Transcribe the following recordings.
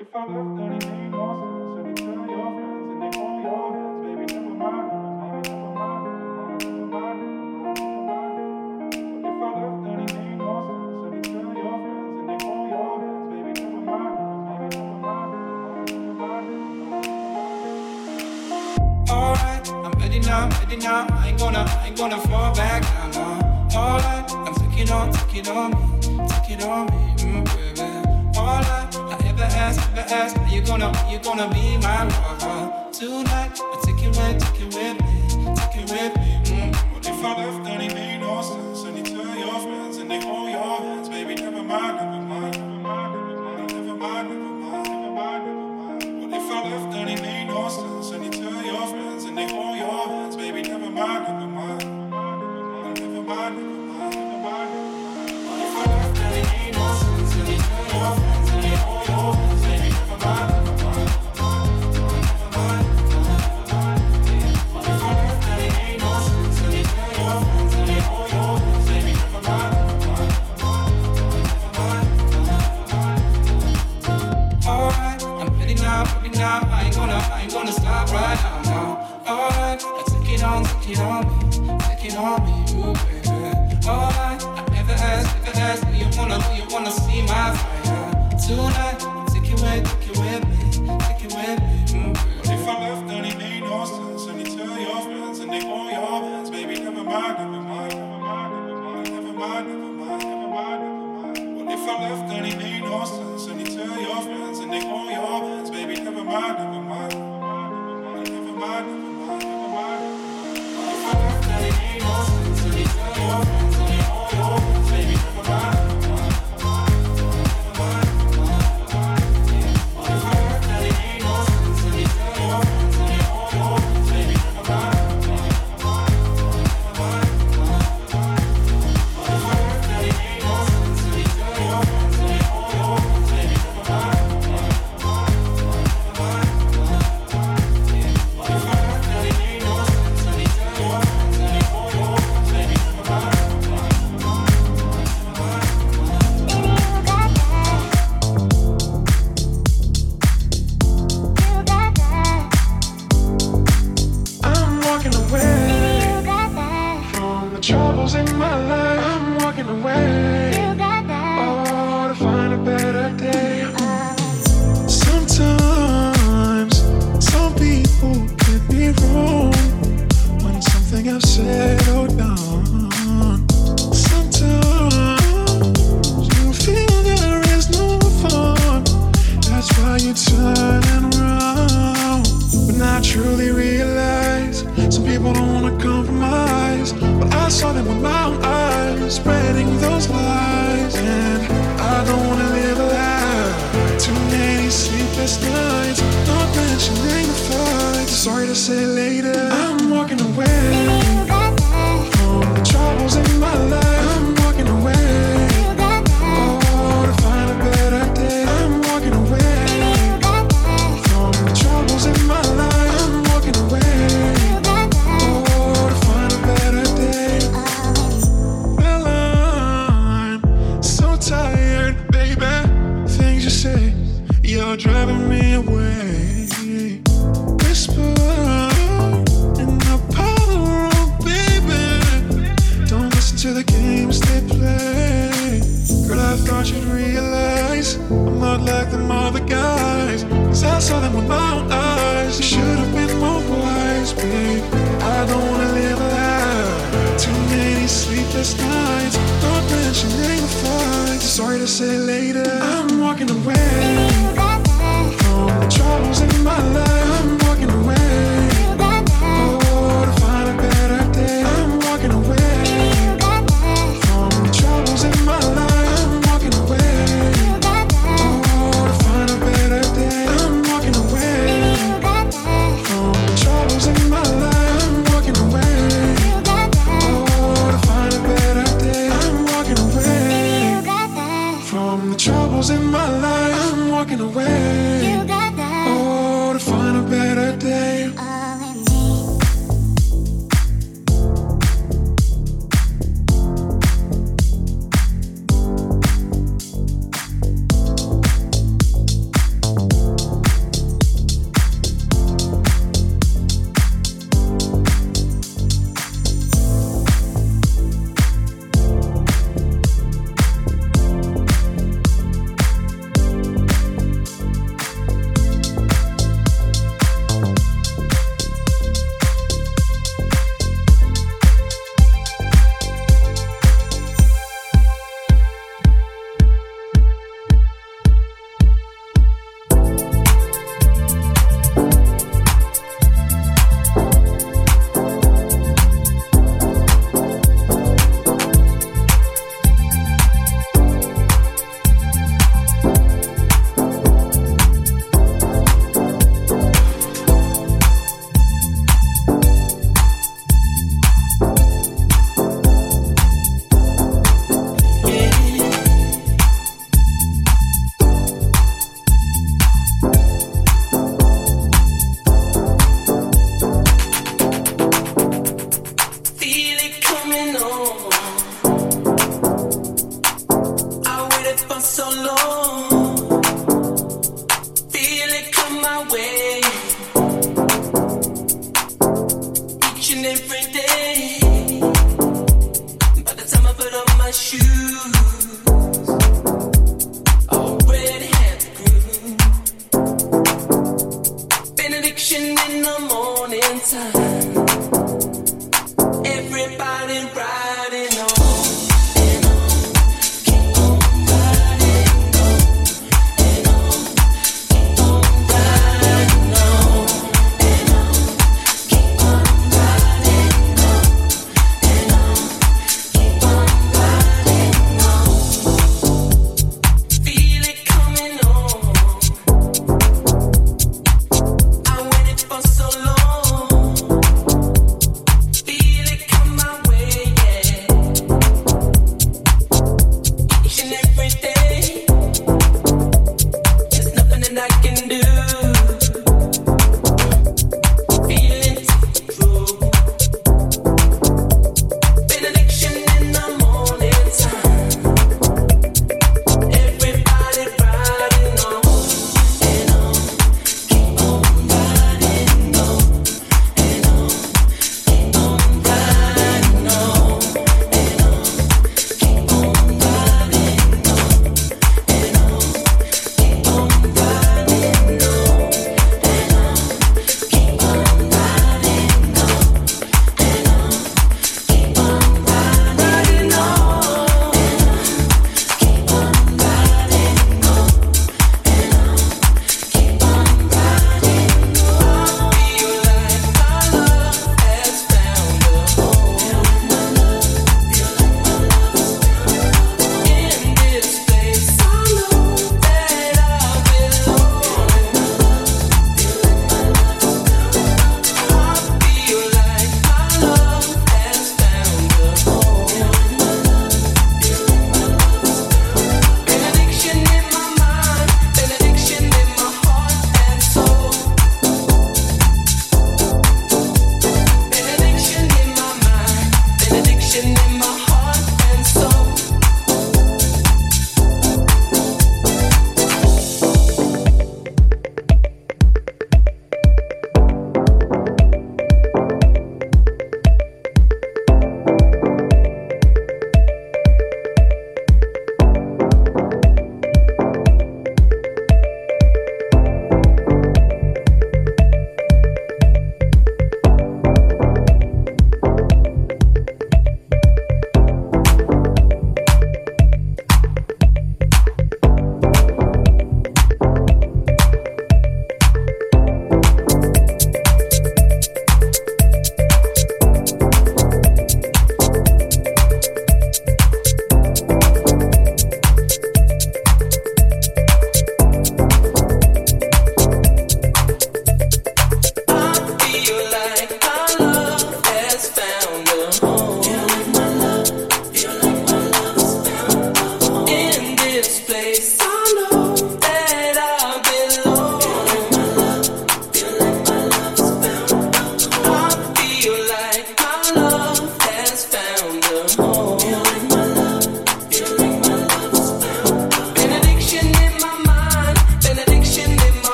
If I left anything lost, should I tell your friends and they call your hands, baby, never mind. I'm ready now. I ain't gonna, I ain't gonna fall back. I'm all right. I'm taking on, taking on me, taking on me, mm, baby ask, never ask. Are you gonna, are you gonna be my lover tonight? I take you right, take you with me, take you with me. Mm. What if I left? Wanna stop right now, now. Alright, I took it on, took it on me, took it on me, ooh baby. Alright, I never asked, never asked, do you wanna, do you wanna see my fire tonight?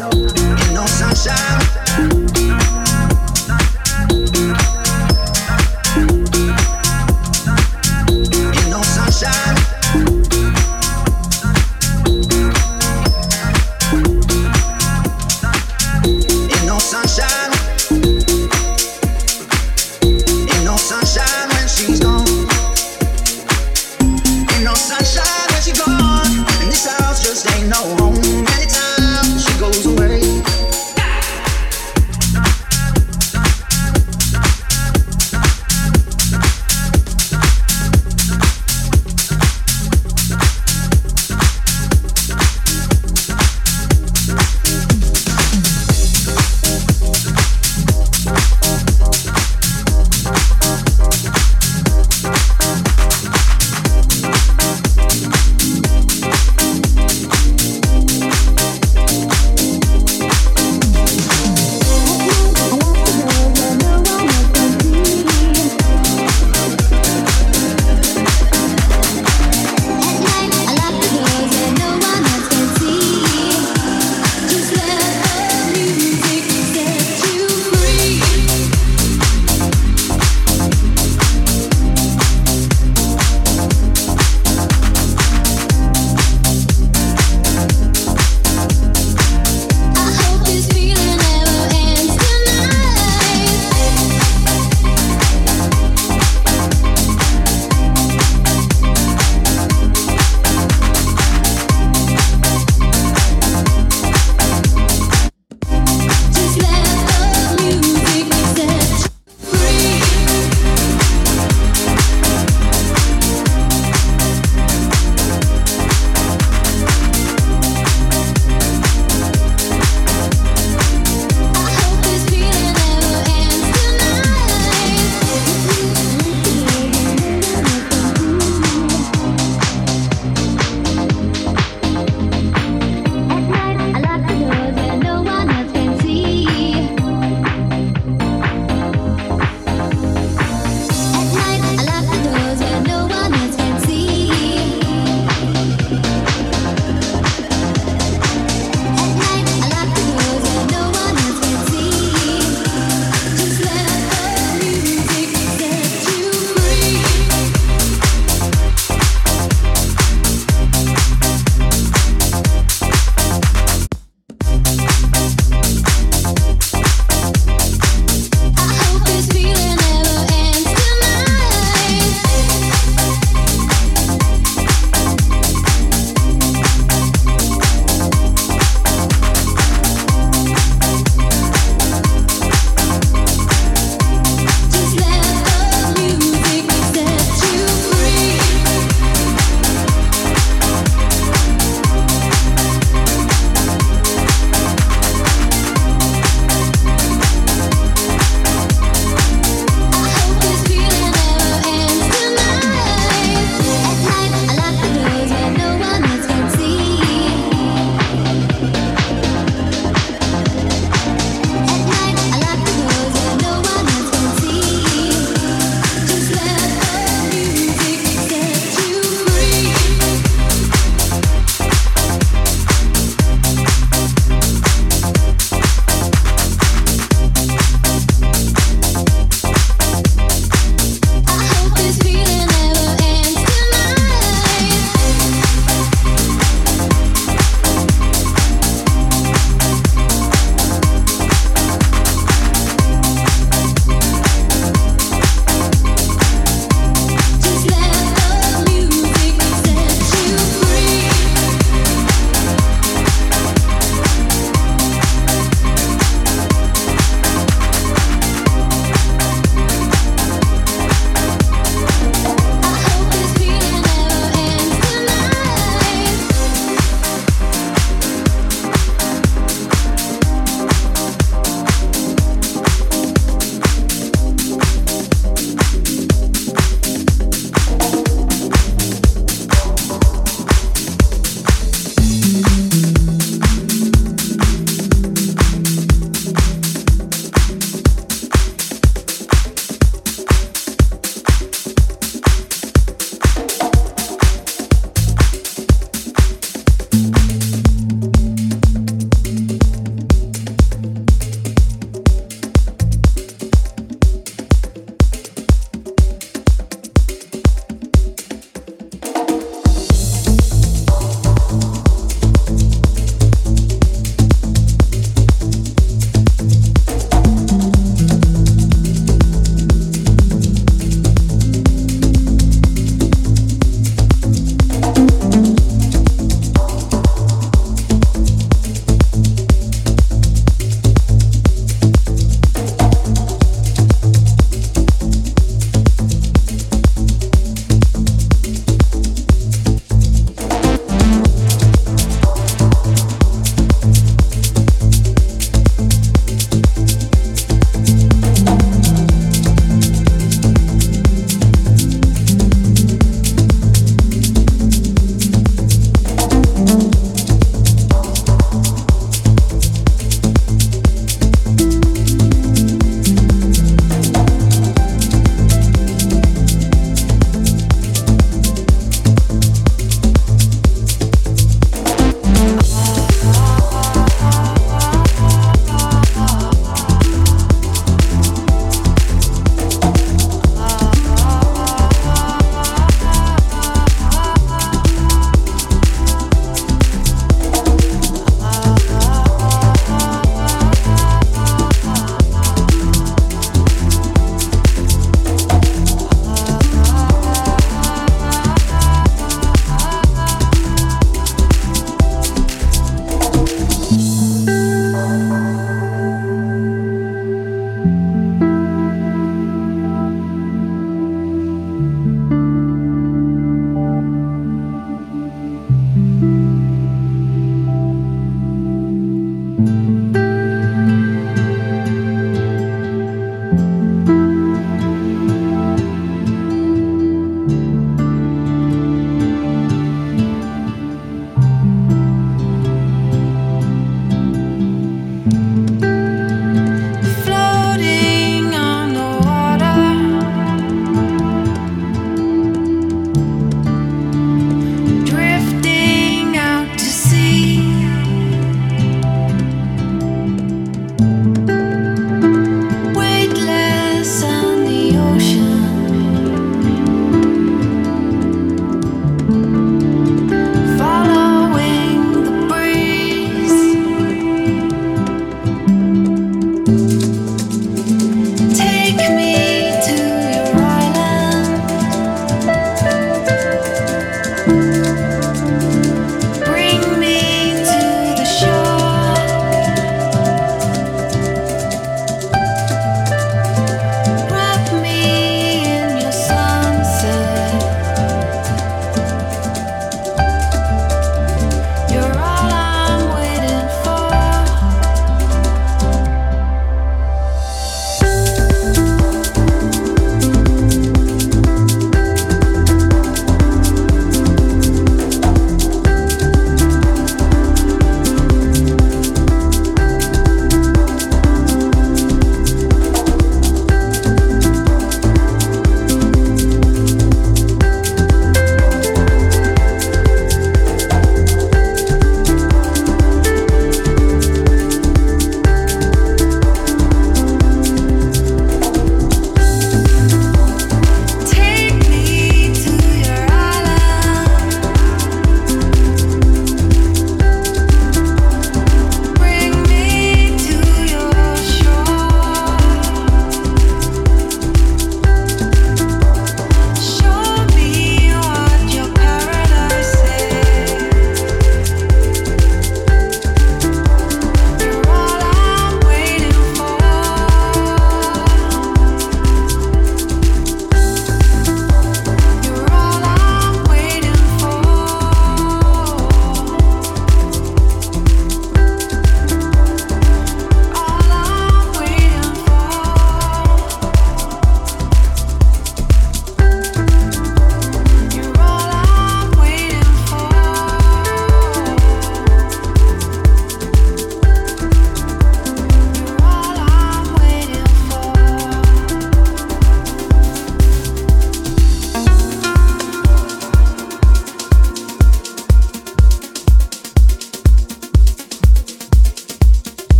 No sunshine.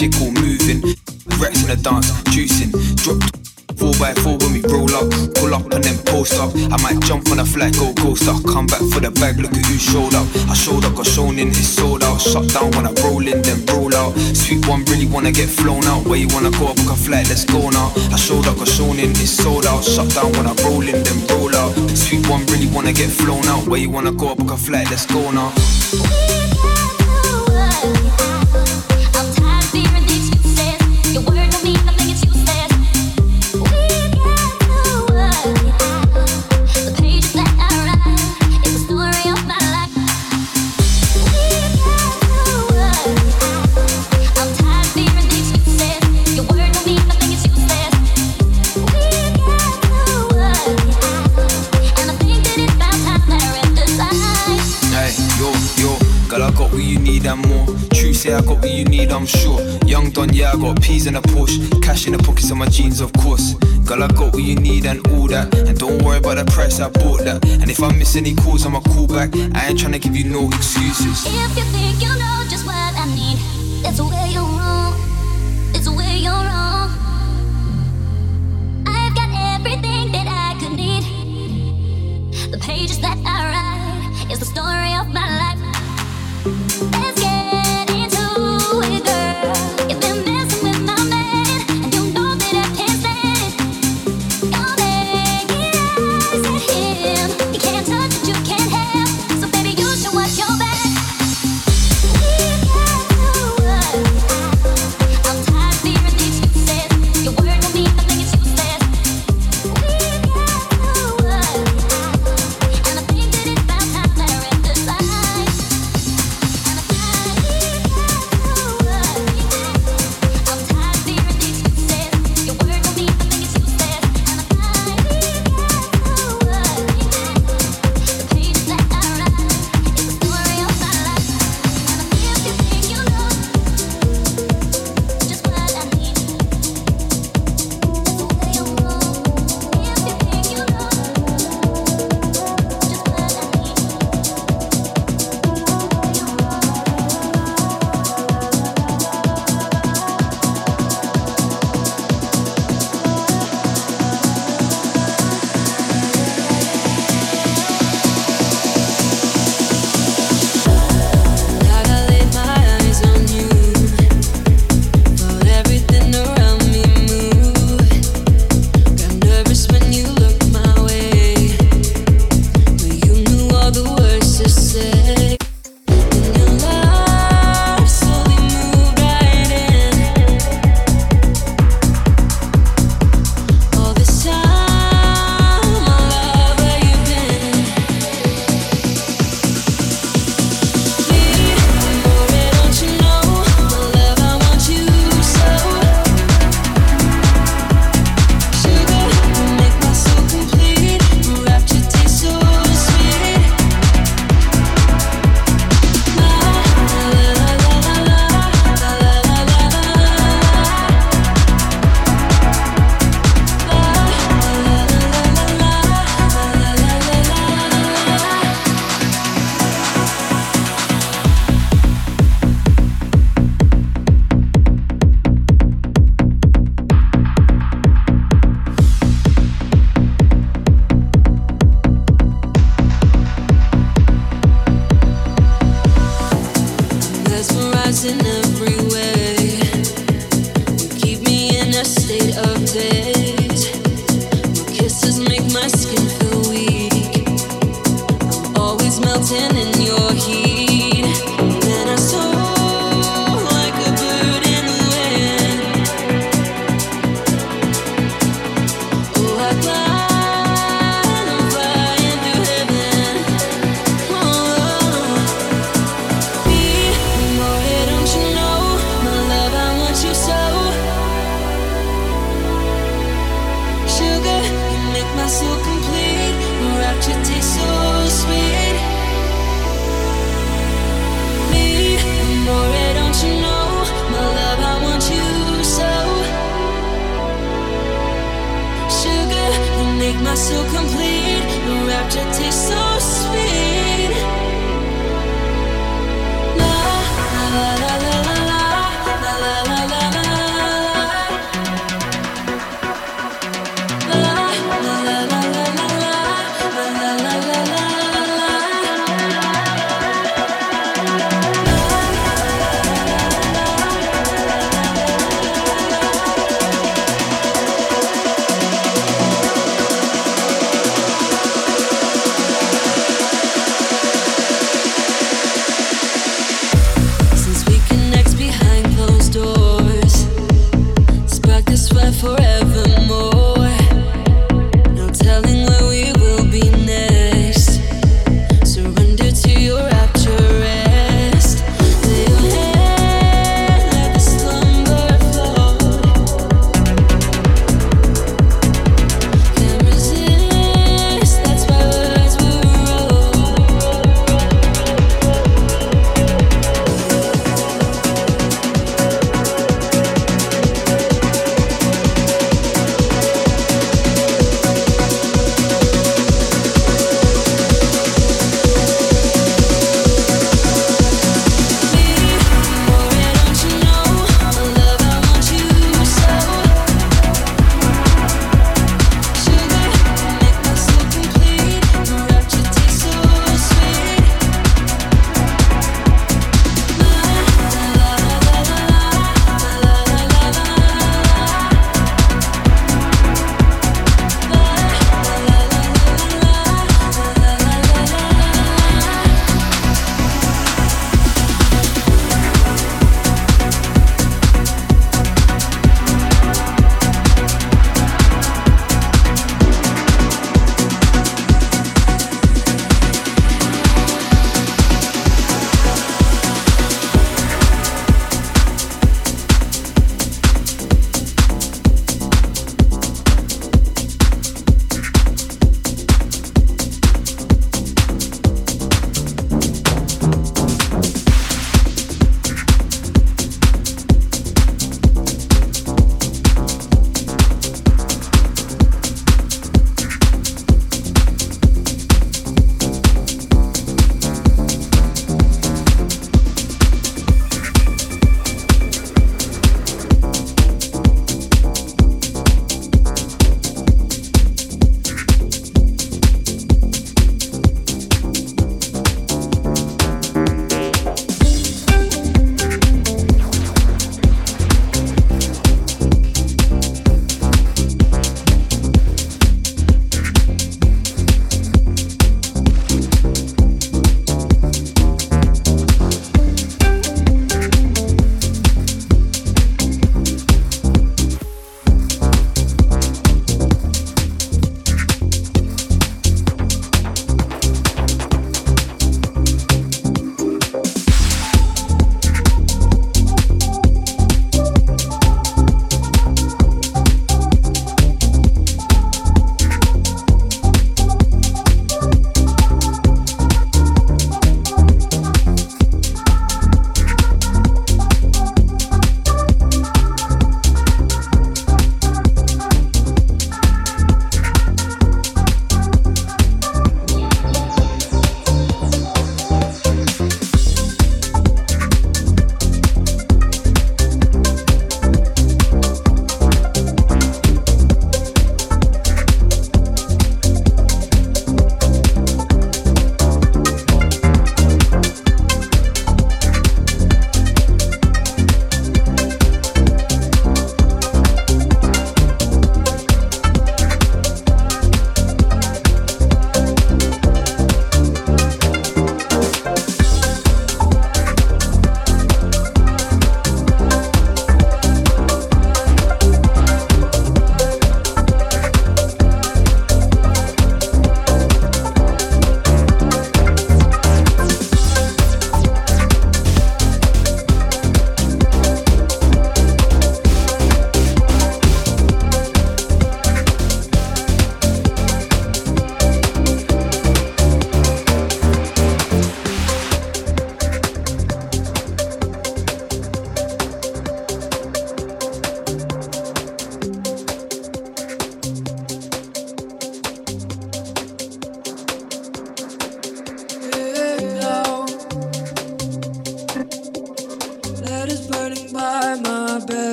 Chick all moving. Rats in the dance, juicing. Drop Four by four when we roll up, pull up and then post up. I might jump on a flight, go ghost up, come back for the bag, look at who showed up. I showed up, got shown in, it's sold out. Shut down when I roll in, then roll out. Sweet one, really wanna get flown out. Where you wanna go, book a flight, let's go now. I showed up, got shown in, it's sold out. Shut down when I roll in, then roll out. Sweet one, really wanna get flown out. Where you wanna go, book a flight, let's go now. Sure. Young Don, yeah, I got peas in a push. Cash in the pockets of my jeans, of course. Girl, I got what you need and all that. And don't worry about the price, I bought that. And if I miss any calls, I'ma call back. I ain't trying to give you no excuses. If you think you know